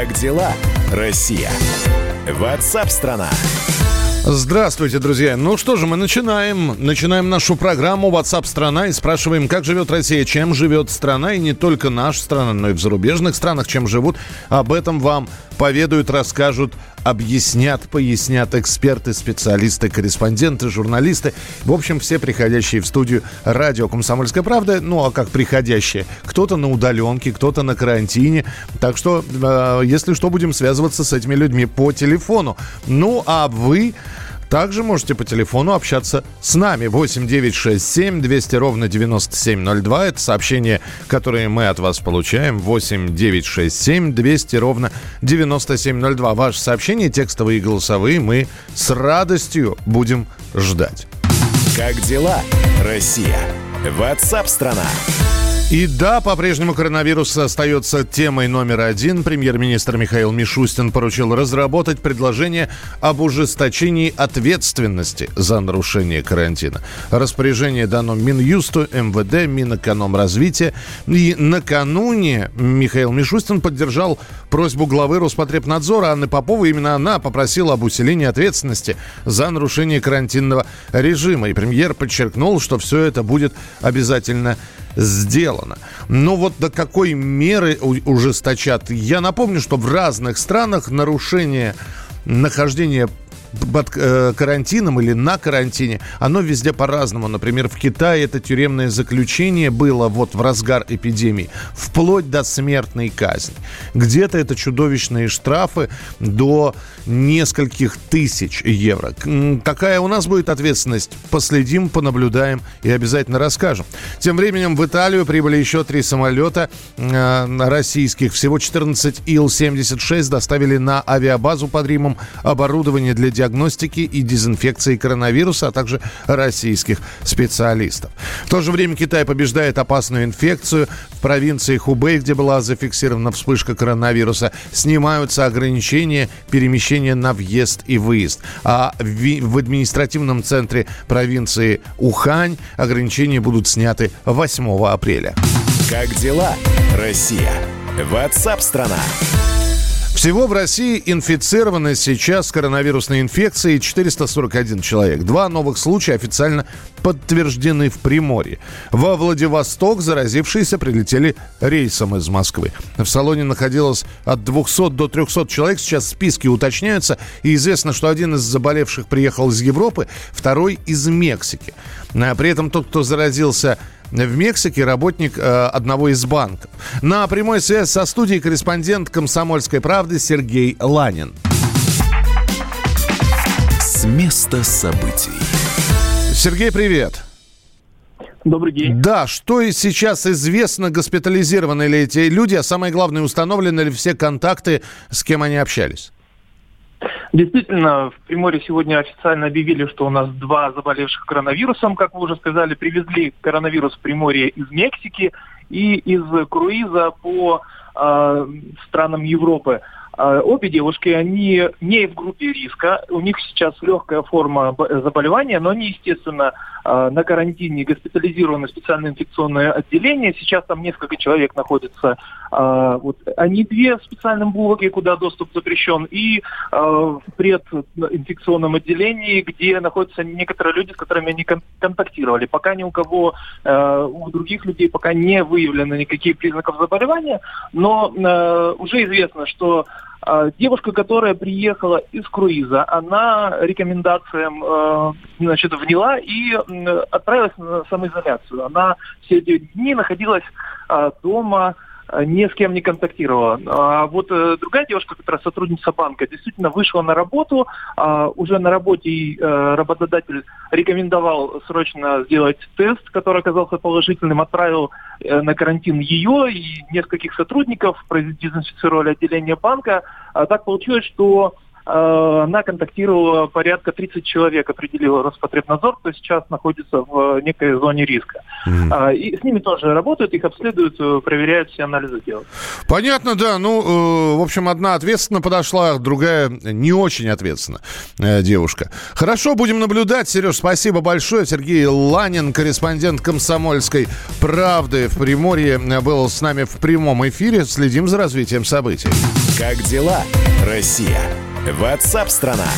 Как дела, Россия? Ватсап-страна! Здравствуйте, друзья. Ну что же, мы начинаем. Начинаем нашу программу WhatsApp страна и спрашиваем, как живет Россия, чем живет страна, и не только наша страна, но и в зарубежных странах, чем живут. Об этом вам поведают, расскажут, объяснят, пояснят эксперты, специалисты, корреспонденты, журналисты. В общем, все приходящие в студию радио «Комсомольская правда». Ну, а как приходящие? Кто-то на удаленке, кто-то на карантине. Так что, э, если что, будем связываться с этими людьми по телефону. Ну, а вы... Также можете по телефону общаться с нами. 8 9 6 7 200 ровно 9702. Это сообщение, которое мы от вас получаем. 8 9 6 7 200 ровно 9702. Ваши сообщения, текстовые и голосовые, мы с радостью будем ждать. Как дела, Россия? Ватсап-страна! И да, по-прежнему коронавирус остается темой номер один. Премьер-министр Михаил Мишустин поручил разработать предложение об ужесточении ответственности за нарушение карантина. Распоряжение дано Минюсту, МВД, Минэкономразвития. И накануне Михаил Мишустин поддержал просьбу главы Роспотребнадзора Анны Поповой. Именно она попросила об усилении ответственности за нарушение карантинного режима. И премьер подчеркнул, что все это будет обязательно сделано. Но вот до какой меры ужесточат? Я напомню, что в разных странах нарушение нахождения под э, карантином или на карантине, оно везде по-разному. Например, в Китае это тюремное заключение было вот в разгар эпидемии, вплоть до смертной казни. Где-то это чудовищные штрафы до нескольких тысяч евро. Какая у нас будет ответственность? Последим, понаблюдаем и обязательно расскажем. Тем временем в Италию прибыли еще три самолета э, российских. Всего 14 Ил-76 доставили на авиабазу под Римом оборудование для диагностики и дезинфекции коронавируса, а также российских специалистов. В то же время Китай побеждает опасную инфекцию. В провинции Хубэй, где была зафиксирована вспышка коронавируса, снимаются ограничения перемещения на въезд и выезд. А в административном центре провинции Ухань ограничения будут сняты 8 апреля. Как дела, Россия? Ватсап-страна! Всего в России инфицированы сейчас коронавирусной инфекцией 441 человек. Два новых случая официально подтверждены в Приморье. Во Владивосток заразившиеся прилетели рейсом из Москвы. В салоне находилось от 200 до 300 человек. Сейчас списки уточняются. И известно, что один из заболевших приехал из Европы, второй из Мексики. А при этом тот, кто заразился в Мексике работник э, одного из банков. На прямой связи со студией корреспондент «Комсомольской правды» Сергей Ланин. С места событий. Сергей, привет. Добрый день. Да, что и сейчас известно, госпитализированы ли эти люди, а самое главное, установлены ли все контакты, с кем они общались? Действительно, в Приморье сегодня официально объявили, что у нас два заболевших коронавирусом, как вы уже сказали, привезли коронавирус в Приморье из Мексики и из круиза по э, странам Европы. Э, обе девушки, они не в группе риска, у них сейчас легкая форма заболевания, но они, естественно, э, на карантине госпитализированы в специальное инфекционное отделение. Сейчас там несколько человек находится. Э, вот, они две в специальном блоке, куда доступ запрещен, и в прединфекционном отделении, где находятся некоторые люди, с которыми они контактировали. Пока ни у кого, у других людей пока не выявлено никаких признаков заболевания, но уже известно, что а, девушка, которая приехала из круиза, она рекомендациям э, значит, вняла и отправилась на самоизоляцию. Она все эти дни находилась а, дома, ни с кем не контактировала. А вот э, другая девушка, которая сотрудница банка, действительно вышла на работу. А уже на работе э, работодатель рекомендовал срочно сделать тест, который оказался положительным, отправил э, на карантин ее и нескольких сотрудников, дезинфицировали отделение банка. А так получилось, что Э, она контактировала порядка 30 человек, определила Роспотребнадзор, кто сейчас находится в некой зоне риска. Mm-hmm. И с ними тоже работают, их обследуют, э, проверяют, все анализы делают. Понятно, да. Ну, в общем, одна ответственно подошла, другая не очень ответственно девушка. Хорошо, будем наблюдать. Сереж, спасибо большое. Сергей Ланин, корреспондент «Комсомольской правды» в Приморье, был с нами в прямом эфире. Следим за развитием событий. Как дела, Россия? Ватсап-страна!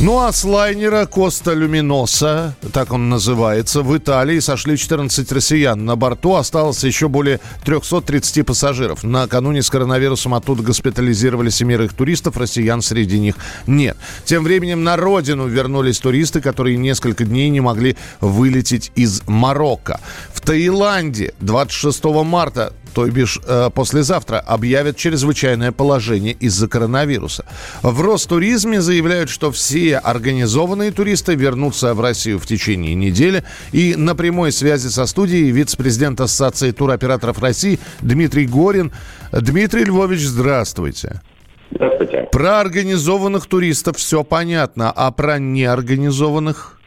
Ну а с лайнера Коста Люминоса, так он называется, в Италии сошли 14 россиян. На борту осталось еще более 330 пассажиров. Накануне с коронавирусом оттуда госпитализировали семерых туристов, россиян среди них нет. Тем временем на родину вернулись туристы, которые несколько дней не могли вылететь из Марокко. В Таиланде 26 марта то бишь э, послезавтра, объявят чрезвычайное положение из-за коронавируса. В Ростуризме заявляют, что все организованные туристы вернутся в Россию в течение недели. И на прямой связи со студией вице-президент Ассоциации туроператоров России Дмитрий Горин. Дмитрий Львович, здравствуйте. Здравствуйте. Про организованных туристов все понятно, а про неорганизованных?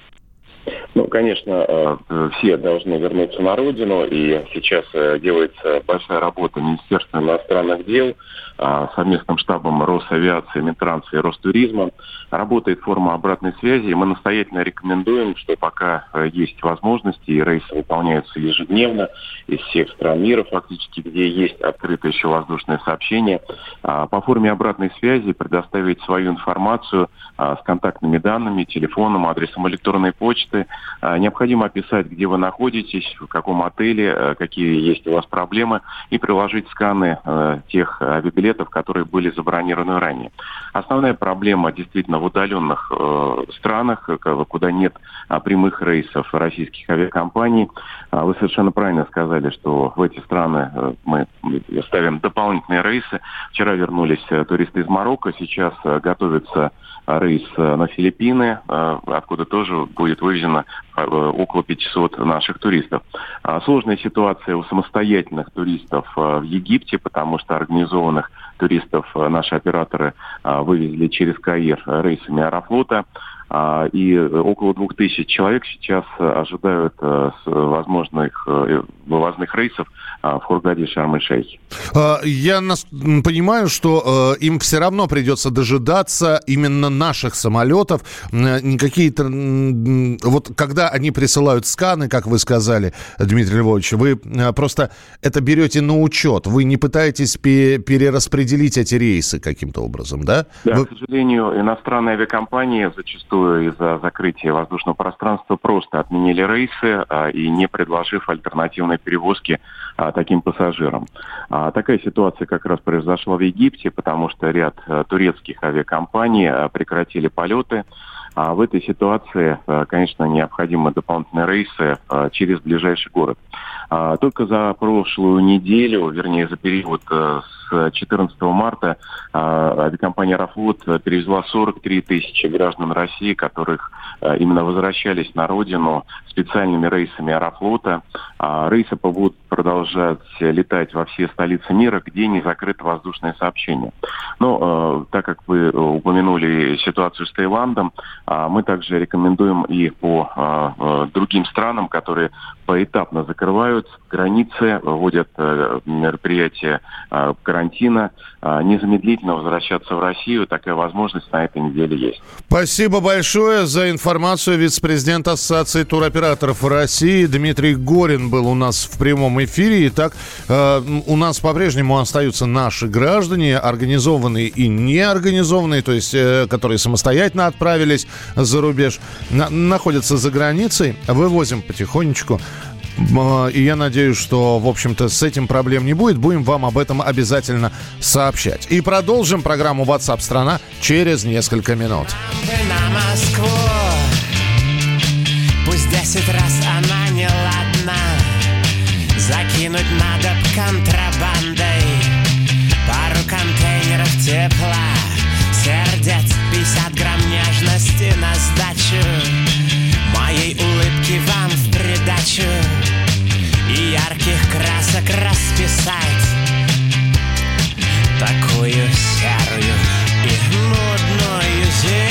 Ну, конечно, э, все должны вернуться на родину, и сейчас э, делается большая работа Министерства иностранных дел совместным штабом Росавиации, Минтранса и Ростуризма. Работает форма обратной связи, и мы настоятельно рекомендуем, что пока э, есть возможности, и рейсы выполняются ежедневно из всех стран мира фактически, где есть открытое еще воздушное сообщение, а, по форме обратной связи предоставить свою информацию а, с контактными данными, телефоном, адресом электронной почты, а, необходимо описать, где вы находитесь, в каком отеле, э, какие есть у вас проблемы, и приложить сканы э, тех авиабилетов, которые были забронированы ранее. Основная проблема действительно в удаленных э, странах, куда нет а, прямых рейсов российских авиакомпаний. А, вы совершенно правильно сказали, что в эти страны мы ставим дополнительные рейсы. Вчера вернулись туристы из Марокко, сейчас готовится рейс на Филиппины, откуда тоже будет вывезено Э, около 500 наших туристов. А, сложная ситуация у самостоятельных туристов э, в Египте, потому что организованных туристов э, наши операторы вывезли через Каир рейсами Аэрофлота. А, и около двух тысяч человек сейчас ожидают возможных вывозных рейсов в Хургаде и шейхе Я понимаю, что им все равно придется дожидаться именно наших самолетов. Какие-то... Вот когда они присылают сканы, как вы сказали, Дмитрий Львович, вы просто это берете на учет. Вы не пытаетесь перераспределить эти рейсы каким-то образом, да? Да, вы... к сожалению, иностранные авиакомпании зачастую из-за закрытия воздушного пространства просто отменили рейсы а, и не предложив альтернативной перевозки а, таким пассажирам. А, такая ситуация как раз произошла в Египте, потому что ряд турецких авиакомпаний прекратили полеты. А в этой ситуации, конечно, необходимы дополнительные рейсы через ближайший город. Только за прошлую неделю, вернее, за период с 14 марта авиакомпания «Аэрофлот» перевезла 43 тысячи граждан России, которых именно возвращались на родину специальными рейсами «Аэрофлота». Рейсы будут продолжать летать во все столицы мира, где не закрыто воздушное сообщение. Но так как вы упомянули ситуацию с Таиландом, мы также рекомендуем и по другим странам, которые поэтапно закрывают границы, вводят мероприятия карантина, э, незамедлительно возвращаться в Россию. Такая возможность на этой неделе есть. Спасибо большое за информацию. Вице-президент Ассоциации туроператоров России Дмитрий Горин был у нас в прямом эфире. Итак, у нас по-прежнему остаются наши граждане, организованные и неорганизованные, то есть которые самостоятельно отправились за рубеж, находятся за границей. Вывозим потихонечку и я надеюсь, что, в общем-то, с этим проблем не будет. Будем вам об этом обязательно сообщать. И продолжим программу WhatsApp страна через несколько минут. Пусть десять раз она не ладна. Закинуть надо контрабандой Пару контейнеров тепла Сердец 50 грамм нежности на сдачу Моей улыбки вам в придачу. И ярких красок расписать. Такую серую и нудную дела,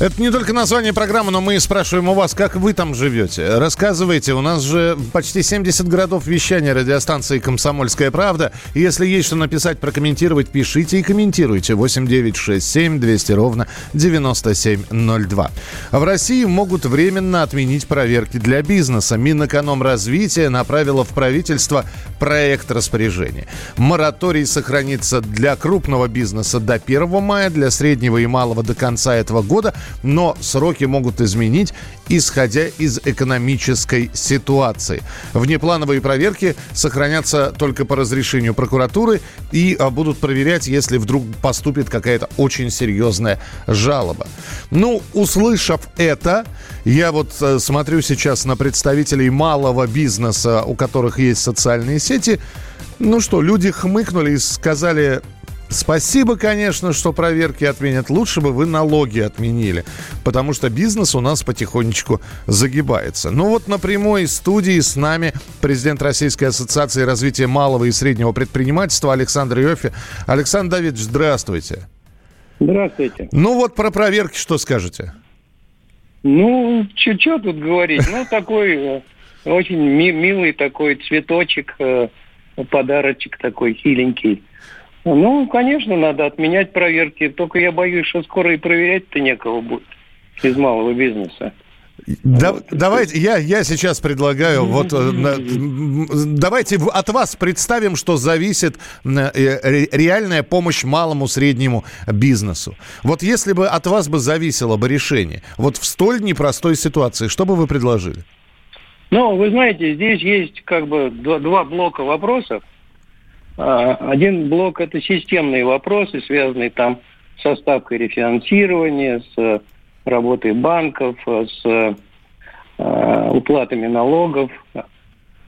Это не только название программы, но мы спрашиваем у вас, как вы там живете. Рассказывайте, у нас же почти 70 городов вещания радиостанции «Комсомольская правда». Если есть что написать, прокомментировать, пишите и комментируйте. 8967 200 ровно 9702. В России могут временно отменить проверки для бизнеса. Минэкономразвития направила в правительство проект распоряжения. Мораторий сохранится для крупного бизнеса до 1 мая, для среднего и малого до конца этого года – но сроки могут изменить, исходя из экономической ситуации. Внеплановые проверки сохранятся только по разрешению прокуратуры и а, будут проверять, если вдруг поступит какая-то очень серьезная жалоба. Ну, услышав это, я вот э, смотрю сейчас на представителей малого бизнеса, у которых есть социальные сети. Ну что, люди хмыкнули и сказали, Спасибо, конечно, что проверки отменят. Лучше бы вы налоги отменили, потому что бизнес у нас потихонечку загибается. Ну вот на прямой студии с нами президент Российской ассоциации развития малого и среднего предпринимательства Александр Йофи. Александр Давидович, здравствуйте. Здравствуйте. Ну вот про проверки что скажете? Ну, что тут говорить? Ну, такой э, очень милый такой цветочек, э, подарочек такой хиленький. Ну, конечно, надо отменять проверки. Только я боюсь, что скоро и проверять-то некого будет из малого бизнеса. Да, давайте, я, я сейчас предлагаю, вот, э, давайте от вас представим, что зависит э, реальная помощь малому, среднему бизнесу. Вот если бы от вас бы зависело бы решение, вот в столь непростой ситуации, что бы вы предложили? Ну, вы знаете, здесь есть как бы два, два блока вопросов. А, один блок – это системные вопросы, связанные там со ставкой рефинансирования, с работой банков, с а, уплатами налогов, а,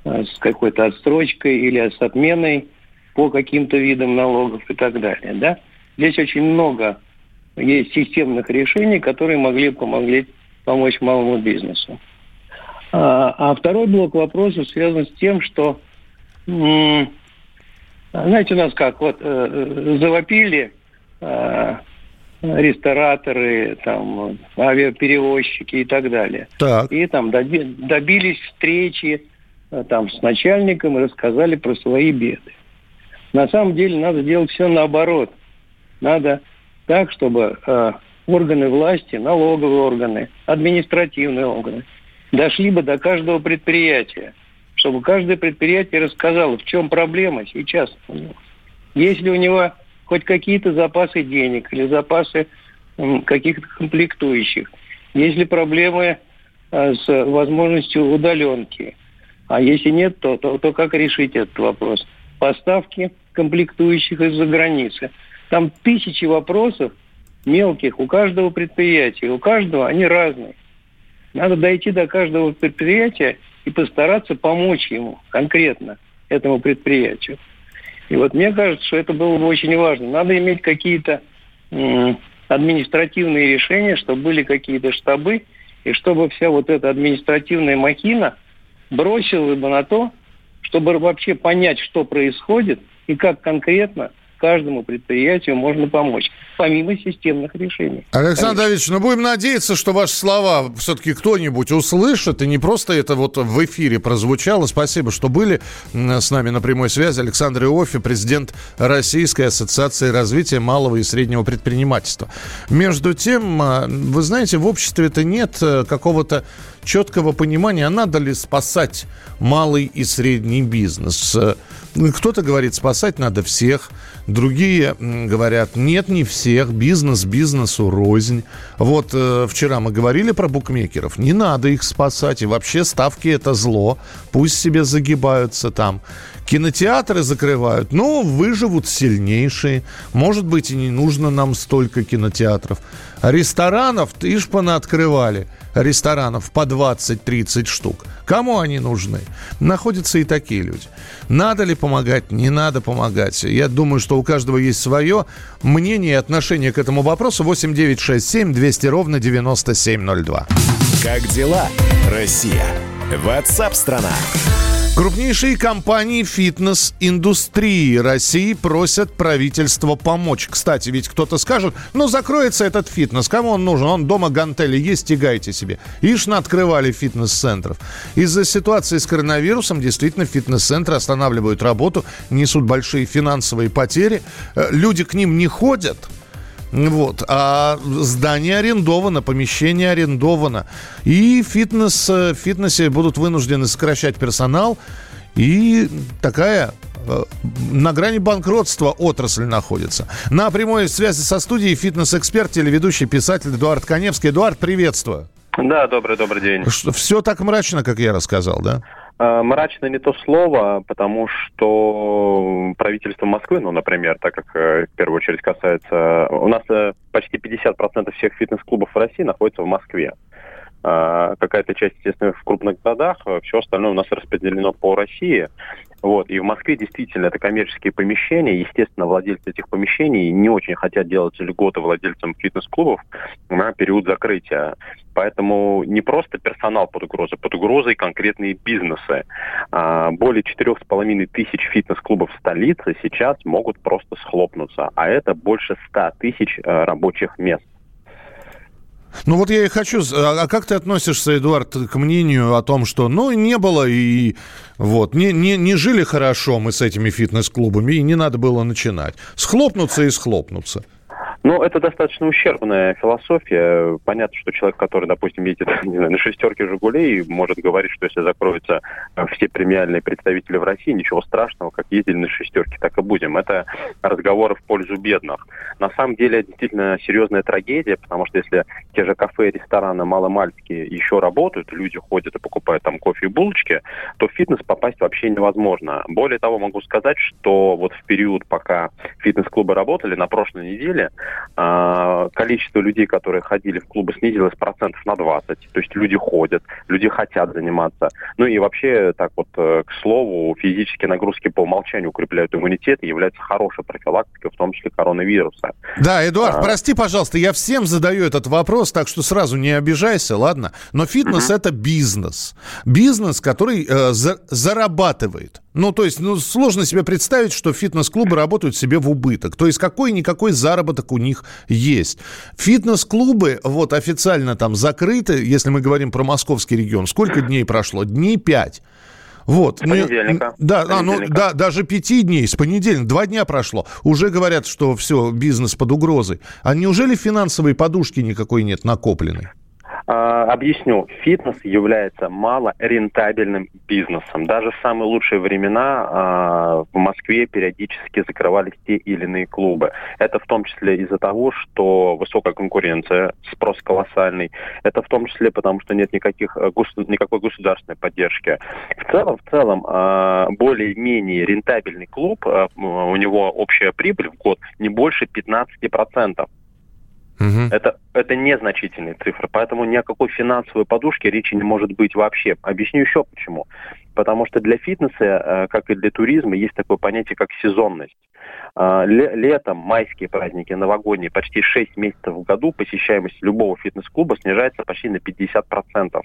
с какой-то отстрочкой или с отменой по каким-то видам налогов и так далее. Да? Здесь очень много есть системных решений, которые могли помогли помочь малому бизнесу. А, второй блок вопросов связан с тем, что знаете, у нас как, вот э, завопили э, рестораторы, там, авиаперевозчики и так далее. Так. И там доби, добились встречи э, там, с начальником и рассказали про свои беды. На самом деле надо делать все наоборот. Надо так, чтобы э, органы власти, налоговые органы, административные органы дошли бы до каждого предприятия чтобы каждое предприятие рассказало, в чем проблема сейчас у него. Есть ли у него хоть какие-то запасы денег или запасы каких-то комплектующих. Есть ли проблемы э, с возможностью удаленки. А если нет, то, то, то как решить этот вопрос? Поставки комплектующих из-за границы. Там тысячи вопросов мелких у каждого предприятия. У каждого они разные. Надо дойти до каждого предприятия и постараться помочь ему конкретно, этому предприятию. И вот мне кажется, что это было бы очень важно. Надо иметь какие-то административные решения, чтобы были какие-то штабы, и чтобы вся вот эта административная махина бросила бы на то, чтобы вообще понять, что происходит и как конкретно каждому предприятию можно помочь, помимо системных решений. Александр Давидович, ну будем надеяться, что ваши слова все-таки кто-нибудь услышит, и не просто это вот в эфире прозвучало. Спасибо, что были с нами на прямой связи. Александр Иофи, президент Российской ассоциации развития малого и среднего предпринимательства. Между тем, а, вы знаете, в обществе это нет э, какого-то четкого понимания, а надо ли спасать малый и средний бизнес. Кто-то говорит, спасать надо всех. Другие говорят, нет, не всех. Бизнес бизнесу рознь. Вот э, вчера мы говорили про букмекеров. Не надо их спасать. И вообще ставки это зло. Пусть себе загибаются там. Кинотеатры закрывают. Ну, выживут сильнейшие. Может быть, и не нужно нам столько кинотеатров. Ресторанов, ж открывали ресторанов по 20-30 штук. Кому они нужны? Находятся и такие люди. Надо ли помогать? Не надо помогать. Я думаю, что у каждого есть свое мнение и отношение к этому вопросу. 8 9 6 7 200 ровно 9702. Как дела, Россия? Ватсап-страна! Крупнейшие компании фитнес-индустрии России просят правительство помочь. Кстати, ведь кто-то скажет, ну закроется этот фитнес, кому он нужен? Он дома гантели есть, тягайте себе. Ишь, открывали фитнес-центров. Из-за ситуации с коронавирусом действительно фитнес-центры останавливают работу, несут большие финансовые потери. Э, люди к ним не ходят, вот. А здание арендовано, помещение арендовано. И фитнес, в фитнесе будут вынуждены сокращать персонал. И такая э, на грани банкротства отрасль находится. На прямой связи со студией фитнес-эксперт, телеведущий, писатель Эдуард Коневский. Эдуард, приветствую. Да, добрый, добрый день. Что, все так мрачно, как я рассказал, да? А, мрачно не то слово, потому что правительство Москвы, ну, например, так как э, в первую очередь касается... У нас э, почти 50% всех фитнес-клубов в России находится в Москве. Какая-то часть, естественно, в крупных городах, все остальное у нас распределено по России. Вот. И в Москве действительно это коммерческие помещения. Естественно, владельцы этих помещений не очень хотят делать льготы владельцам фитнес-клубов на период закрытия. Поэтому не просто персонал под угрозой, под угрозой конкретные бизнесы. А, более четырех с половиной тысяч фитнес-клубов в столице сейчас могут просто схлопнуться. А это больше ста тысяч э, рабочих мест. Ну вот я и хочу... А, а как ты относишься, Эдуард, к мнению о том, что, ну, не было и вот, не, не, не жили хорошо мы с этими фитнес-клубами, и не надо было начинать. Схлопнуться и схлопнуться. Ну, это достаточно ущербная философия. Понятно, что человек, который, допустим, едет не знаю, на шестерке «Жигулей», может говорить, что если закроются э, все премиальные представители в России, ничего страшного, как ездили на шестерке, так и будем. Это разговоры в пользу бедных. На самом деле, действительно серьезная трагедия, потому что если те же кафе, рестораны маломальские еще работают, люди ходят и покупают там кофе и булочки, то в фитнес попасть вообще невозможно. Более того, могу сказать, что вот в период, пока фитнес-клубы работали, на прошлой неделе количество людей, которые ходили в клубы, снизилось процентов на 20. То есть люди ходят, люди хотят заниматься. Ну и вообще, так вот, э, к слову, физические нагрузки по умолчанию укрепляют иммунитет и являются хорошей профилактикой, в том числе коронавируса. Да, Эдуард, а... прости, пожалуйста, я всем задаю этот вопрос, так что сразу не обижайся, ладно? Но фитнес mm-hmm. это бизнес. Бизнес, который э, за- зарабатывает. Ну, то есть, ну, сложно себе представить, что фитнес-клубы работают себе в убыток. То есть, какой-никакой заработок у них есть. Фитнес-клубы, вот, официально там закрыты, если мы говорим про московский регион. Сколько дней прошло? Дней пять. Вот. С понедельника. Да, а, ну, да, даже пяти дней, с понедельника, два дня прошло. Уже говорят, что все, бизнес под угрозой. А неужели финансовой подушки никакой нет накопленной? А, объясню. Фитнес является малорентабельным бизнесом. Даже в самые лучшие времена а, в Москве периодически закрывались те или иные клубы. Это в том числе из-за того, что высокая конкуренция, спрос колоссальный. Это в том числе потому, что нет никаких, э, никакой государственной поддержки. В целом, в целом, а, более-менее рентабельный клуб, у него общая прибыль в год не больше 15%. Угу. Это, это незначительные цифры, поэтому ни о какой финансовой подушке речи не может быть вообще. Объясню еще почему. Потому что для фитнеса, э, как и для туризма, есть такое понятие, как сезонность. А, летом, майские праздники, новогодние, почти 6 месяцев в году посещаемость любого фитнес-клуба снижается почти на 50%.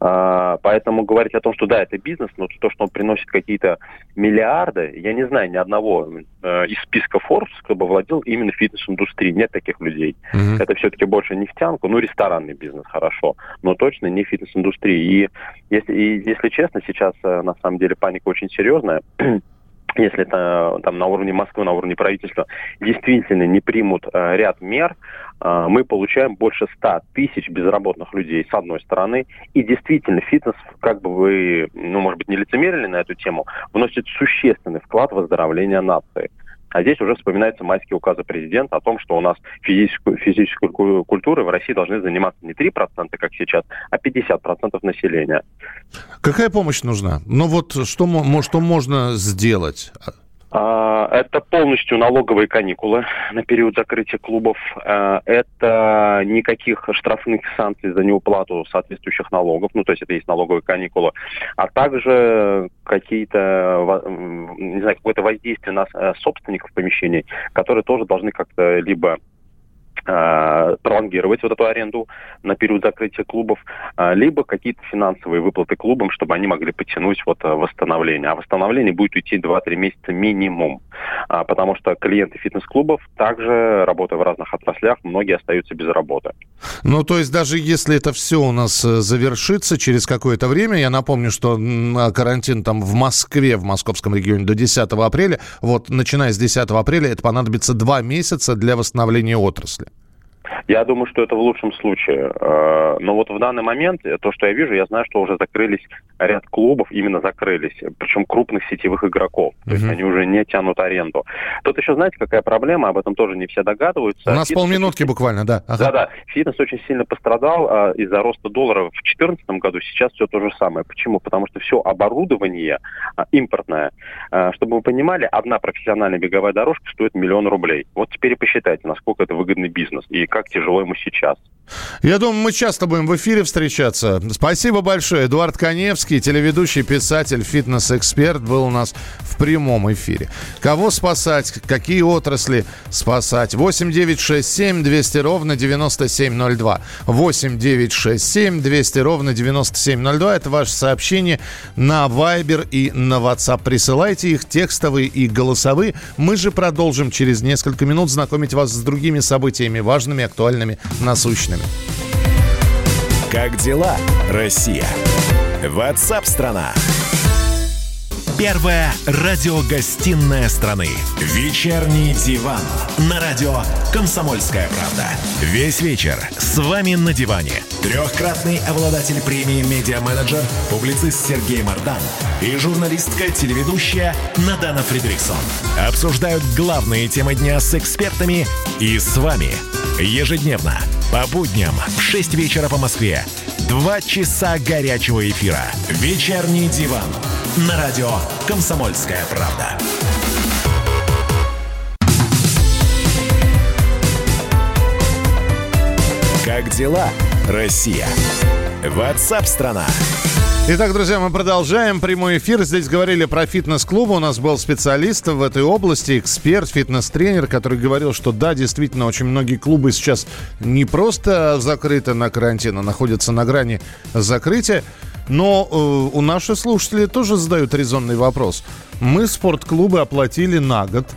А, поэтому говорить о том, что да, это бизнес, но то, что он приносит какие-то миллиарды, я не знаю ни одного э, из списка Forbes, кто бы владел именно фитнес-индустрией. Нет таких людей. Mm-hmm. Это все-таки больше нефтянку, ну, ресторанный бизнес, хорошо, но точно не фитнес-индустрия. И если, и, если честно, сейчас э, на самом деле паника очень серьезная если это там на уровне Москвы, на уровне правительства, действительно не примут э, ряд мер, а, мы получаем больше 100 тысяч безработных людей, с одной стороны, и действительно фитнес, как бы вы, ну, может быть, не лицемерили на эту тему, вносит существенный вклад в выздоровление нации. А здесь уже вспоминаются майские указы президента о том, что у нас физическую, физической культурой в России должны заниматься не 3%, как сейчас, а 50% населения. Какая помощь нужна? Ну вот что, что можно сделать? А, это полностью налоговые каникулы на период закрытия клубов. А, это никаких штрафных санкций за неуплату соответствующих налогов, ну то есть это есть налоговые каникулы, а также какие-то, не знаю, какое-то воздействие на э, собственников помещений, которые тоже должны как-то либо пролонгировать вот эту аренду на период закрытия клубов, э, либо какие-то финансовые выплаты клубам, чтобы они могли потянуть вот э, восстановление. А восстановление будет идти 2-3 месяца минимум, а, потому что клиенты фитнес-клубов также, работая в разных отраслях, многие остаются без работы. Ну, то есть даже если это все у нас завершится через какое-то время, я напомню, что карантин там в Москве, в московском регионе до 10 апреля, вот начиная с 10 апреля это понадобится 2 месяца для восстановления отрасли. Я думаю, что это в лучшем случае. Э, но вот в данный момент, э, то, что я вижу, я знаю, что уже закрылись ряд клубов, именно закрылись, причем крупных сетевых игроков. То есть они уже не тянут аренду. Тут еще, знаете, какая проблема, об этом тоже не все догадываются. У нас фитнес полминутки очень... буквально, да. Ага. Да-да. Фитнес очень сильно пострадал а, из-за роста доллара в 2014 году. Сейчас все то же самое. Почему? Потому что все оборудование а, импортное. А, чтобы вы понимали, одна профессиональная беговая дорожка стоит миллион рублей. Вот теперь и посчитайте, насколько это выгодный бизнес и как тяжело ему сейчас. Я думаю, мы часто будем в эфире встречаться. Спасибо большое. Эдуард Коневский, телеведущий, писатель, фитнес-эксперт, был у нас в прямом эфире. Кого спасать? Какие отрасли спасать? 8 9 6 7 200 ровно 9702. 8 9 6 7 200 ровно 9702. Это ваше сообщение на Viber и на WhatsApp. Присылайте их текстовые и голосовые. Мы же продолжим через несколько минут знакомить вас с другими событиями, важными, актуальными, насущными. Как дела, Россия? Ватсап-страна! Первая радиогостинная страны. Вечерний диван. На радио «Комсомольская правда». Весь вечер с вами на диване. Трехкратный обладатель премии «Медиа-менеджер», публицист Сергей Мардан и журналистка-телеведущая Надана Фридриксон. Обсуждают главные темы дня с экспертами и с вами. Ежедневно по будням в 6 вечера по Москве. Два часа горячего эфира. Вечерний диван. На радио «Комсомольская правда». Как дела, Россия? Ватсап-страна! Итак, друзья, мы продолжаем прямой эфир. Здесь говорили про фитнес-клуб. У нас был специалист в этой области, эксперт, фитнес-тренер, который говорил, что да, действительно, очень многие клубы сейчас не просто закрыты на карантин, а находятся на грани закрытия. Но э, у наших слушателей тоже задают резонный вопрос. Мы спортклубы оплатили на год.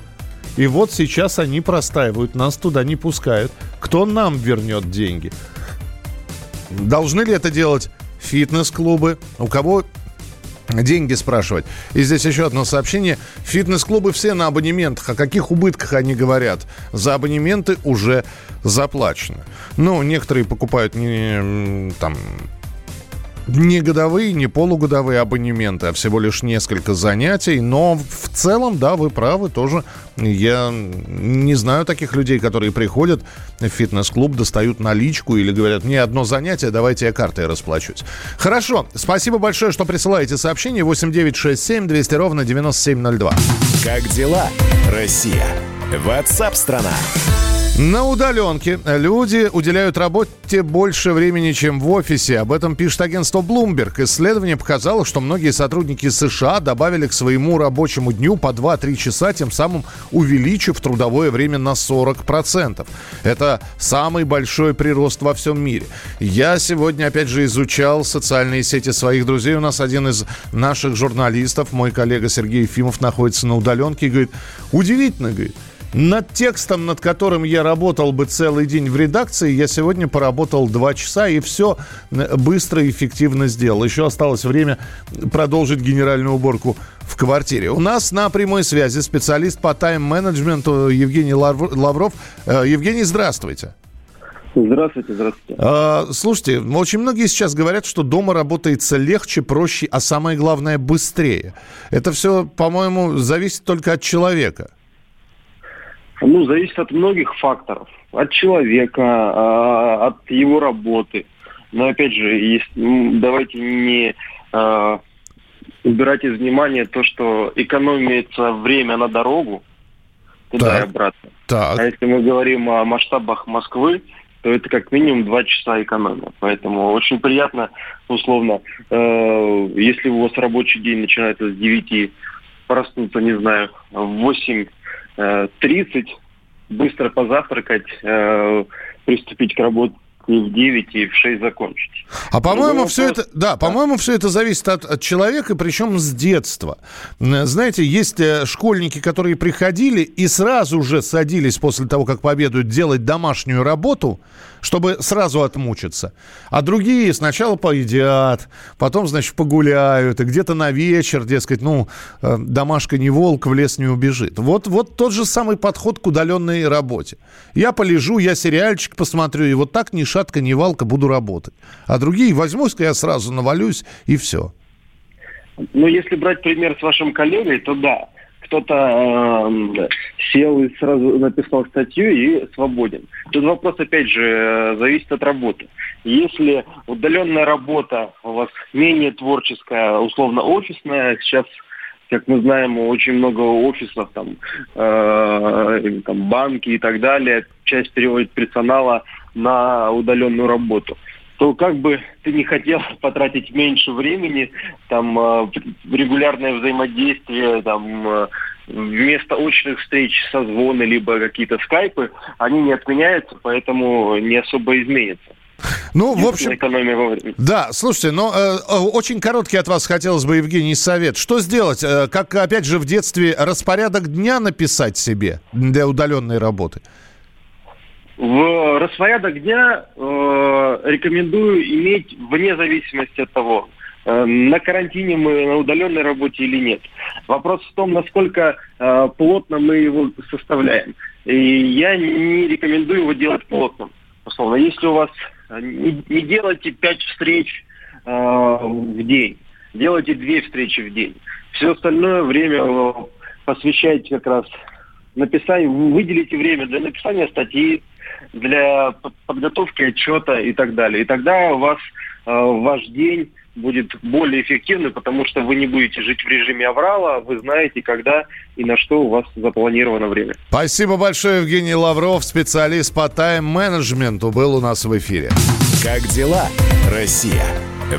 И вот сейчас они простаивают, нас туда не пускают. Кто нам вернет деньги? Должны ли это делать фитнес-клубы, у кого деньги спрашивать. И здесь еще одно сообщение. Фитнес-клубы все на абонементах. О каких убытках они говорят? За абонементы уже заплачено. Ну, некоторые покупают не там не годовые, не полугодовые абонементы, а всего лишь несколько занятий. Но в целом, да, вы правы, тоже я не знаю таких людей, которые приходят в фитнес-клуб, достают наличку или говорят, мне одно занятие, давайте я картой расплачусь. Хорошо, спасибо большое, что присылаете сообщение 8967 200 ровно 9702. Как дела, Россия? Ватсап-страна! На удаленке люди уделяют работе больше времени, чем в офисе. Об этом пишет агентство Bloomberg. Исследование показало, что многие сотрудники США добавили к своему рабочему дню по 2-3 часа, тем самым увеличив трудовое время на 40%. Это самый большой прирост во всем мире. Я сегодня, опять же, изучал социальные сети своих друзей. У нас один из наших журналистов, мой коллега Сергей Ефимов, находится на удаленке и говорит, удивительно, говорит, над текстом, над которым я работал бы целый день в редакции, я сегодня поработал два часа и все быстро и эффективно сделал. Еще осталось время продолжить генеральную уборку в квартире. У нас на прямой связи специалист по тайм-менеджменту Евгений Лавров. Э, Евгений, здравствуйте. Здравствуйте, здравствуйте. А, слушайте, очень многие сейчас говорят, что дома работается легче, проще, а самое главное быстрее. Это все, по-моему, зависит только от человека. Ну, зависит от многих факторов. От человека, а, от его работы. Но опять же, давайте не а, убирать из внимания то, что экономится время на дорогу туда так, и обратно. Так. А если мы говорим о масштабах Москвы, то это как минимум два часа экономия. Поэтому очень приятно, условно, э, если у вас рабочий день начинается с 9, проснуться, не знаю, в 8 Э, 30, быстро позавтракать, э, приступить к работе не в 9 и в 6 закончить. А по-моему, ну, все это, да, да. по-моему, все это зависит от, от человека, причем с детства. Знаете, есть э, школьники, которые приходили и сразу же садились после того, как победуют, делать домашнюю работу, чтобы сразу отмучиться. А другие сначала поедят, потом, значит, погуляют, и где-то на вечер, дескать, ну, э, домашка не волк, в лес не убежит. Вот, вот тот же самый подход к удаленной работе. Я полежу, я сериальчик посмотрю, и вот так ни шатка, ни валка буду работать. А другие возьмусь, я сразу навалюсь, и все. Ну, если брать пример с вашим коллегой, то да кто-то э, сел и сразу написал статью и свободен. Тут вопрос, опять же, э, зависит от работы. Если удаленная работа у вас менее творческая, условно офисная, сейчас как мы знаем, очень много офисов, там, э, там банки и так далее, часть переводит персонала на удаленную работу то как бы ты не хотел потратить меньше времени, там э, регулярное взаимодействие, там э, вместо очных встреч созвоны, либо какие-то скайпы, они не отменяются, поэтому не особо изменится. Ну, в общем, экономия Да, слушайте, но э, э, очень короткий от вас хотелось бы, Евгений, совет. Что сделать? Э, как, опять же, в детстве распорядок дня написать себе для удаленной работы? В распорядок дня э, рекомендую иметь вне зависимости от того, э, на карантине мы на удаленной работе или нет. Вопрос в том, насколько э, плотно мы его составляем. И я не рекомендую его делать плотным. Условно, если у вас э, не, не делайте пять встреч э, в день, делайте две встречи в день. Все остальное время э, посвящайте как раз написанию, выделите время для написания статьи, для подготовки отчета и так далее. И тогда у вас э, ваш день будет более эффективным, потому что вы не будете жить в режиме аврала, вы знаете, когда и на что у вас запланировано время. Спасибо большое, Евгений Лавров, специалист по тайм-менеджменту, был у нас в эфире. Как дела, Россия?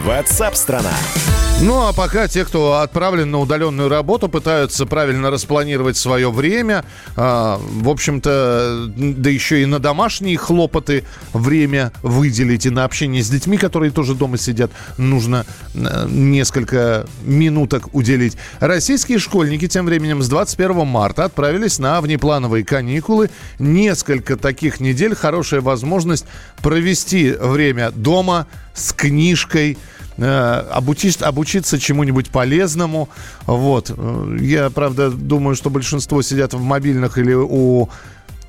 Ватсап-страна! Ну а пока те, кто отправлен на удаленную работу, пытаются правильно распланировать свое время, а, в общем-то, да еще и на домашние хлопоты время выделить, и на общение с детьми, которые тоже дома сидят, нужно а, несколько минуток уделить. Российские школьники тем временем с 21 марта отправились на внеплановые каникулы. Несколько таких недель хорошая возможность провести время дома с книжкой, Э, обучиться, обучиться чему-нибудь полезному. Вот. Я, правда, думаю, что большинство сидят в мобильных или у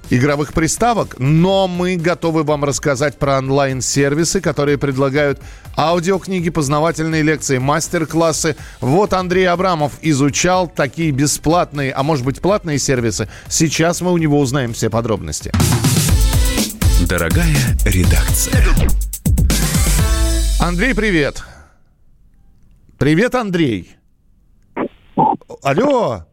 игровых приставок, но мы готовы вам рассказать про онлайн-сервисы, которые предлагают аудиокниги, познавательные лекции, мастер-классы. Вот Андрей Абрамов изучал такие бесплатные, а может быть платные сервисы. Сейчас мы у него узнаем все подробности. Дорогая редакция. Андрей, привет. Привет, Андрей. Алло.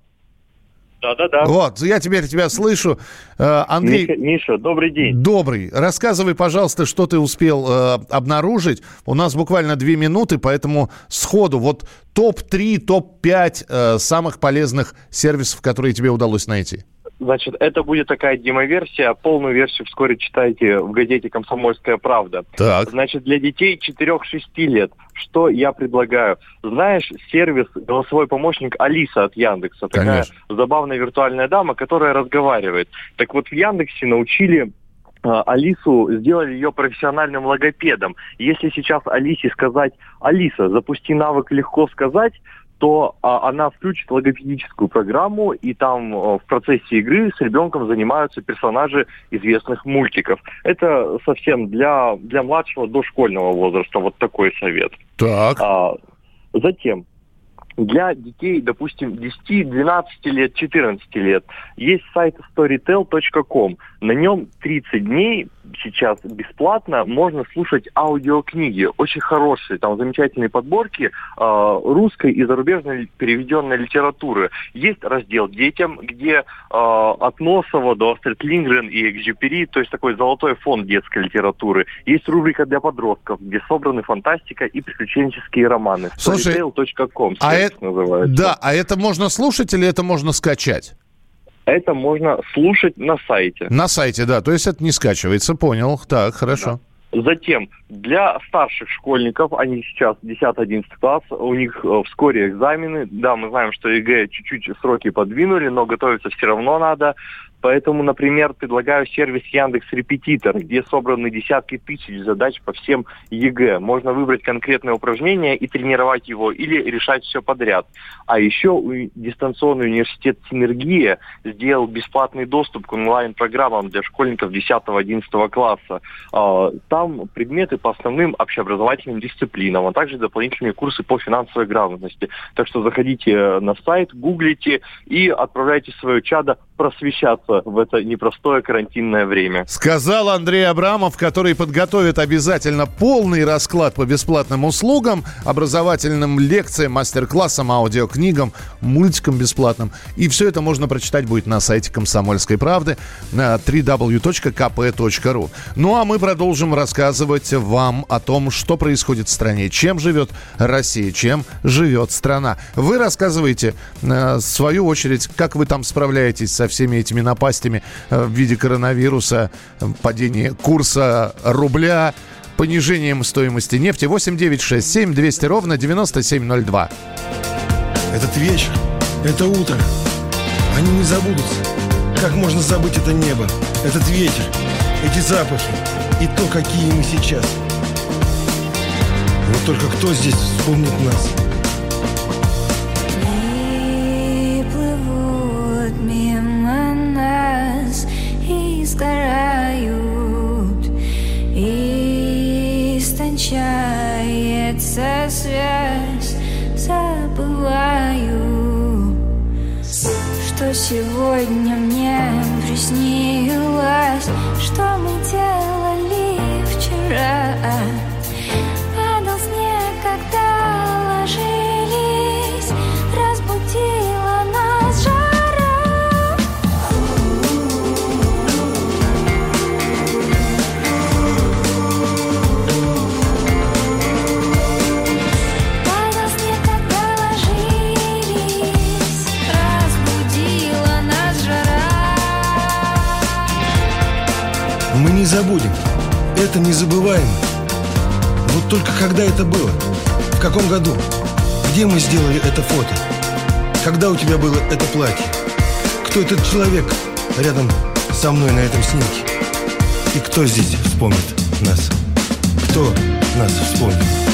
Да-да-да. Вот, я теперь тебя слышу. Э, Андрей... Миша, Миша, добрый день. Добрый. Рассказывай, пожалуйста, что ты успел э, обнаружить. У нас буквально две минуты, поэтому сходу. Вот топ-3, топ-5 э, самых полезных сервисов, которые тебе удалось найти. Значит, это будет такая демоверсия. Полную версию вскоре читайте в газете «Комсомольская правда». Так. Значит, для детей 4-6 лет что я предлагаю? Знаешь, сервис голосовой помощник Алиса от Яндекса. Такая Конечно. забавная виртуальная дама, которая разговаривает. Так вот, в Яндексе научили а, Алису сделали ее профессиональным логопедом. Если сейчас Алисе сказать, Алиса, запусти навык легко сказать, то а, она включит логопедическую программу, и там а, в процессе игры с ребенком занимаются персонажи известных мультиков. Это совсем для, для младшего дошкольного возраста вот такой совет. Так. А, затем, для детей, допустим, 10, 12 лет, 14 лет. Есть сайт storytel.com. На нем 30 дней сейчас бесплатно можно слушать аудиокниги, очень хорошие, там замечательные подборки э, русской и зарубежной переведенной литературы. Есть раздел детям, где э, от Носова до Астрид Лингрен и Экзюпери, то есть такой золотой фонд детской литературы. Есть рубрика для подростков, где собраны фантастика и приключенческие романы. Слушай, а это, называется. Да, а это можно слушать или это можно скачать? Это можно слушать на сайте. На сайте, да. То есть это не скачивается, понял. Так, хорошо. Да. Затем, для старших школьников, они сейчас 10-11 класс, у них э, вскоре экзамены. Да, мы знаем, что ЕГЭ чуть-чуть сроки подвинули, но готовиться все равно надо. Поэтому, например, предлагаю сервис Яндекс Репетитор, где собраны десятки тысяч задач по всем ЕГЭ. Можно выбрать конкретное упражнение и тренировать его, или решать все подряд. А еще дистанционный университет «Синергия» сделал бесплатный доступ к онлайн-программам для школьников 10-11 класса. А, там предметы по основным общеобразовательным дисциплинам, а также дополнительные курсы по финансовой грамотности. Так что заходите на сайт, гуглите и отправляйте свое чадо просвещаться в это непростое карантинное время. Сказал Андрей Абрамов, который подготовит обязательно полный расклад по бесплатным услугам, образовательным лекциям, мастер-классам, аудиокнигам, мультикам бесплатным. И все это можно прочитать будет на сайте «Комсомольской правды» на www.kp.ru. Ну а мы продолжим рассказывать вам о том, что происходит в стране, чем живет Россия, чем живет страна. Вы рассказываете, э, в свою очередь, как вы там справляетесь со всеми этими напастями э, в виде коронавируса, э, падения курса рубля, понижением стоимости нефти. 8 9 6 7 200 ровно 9702. Этот вечер, это утро. Они не забудутся. Как можно забыть это небо, этот ветер, эти запахи и то, какие мы сейчас. Вот только кто здесь вспомнит нас? Истончается связь Забываю Что сегодня мне приснилось Что мы делали вчера Это незабываемо. Вот только когда это было? В каком году? Где мы сделали это фото? Когда у тебя было это платье? Кто этот человек рядом со мной на этом снимке? И кто здесь вспомнит нас? Кто нас вспомнит?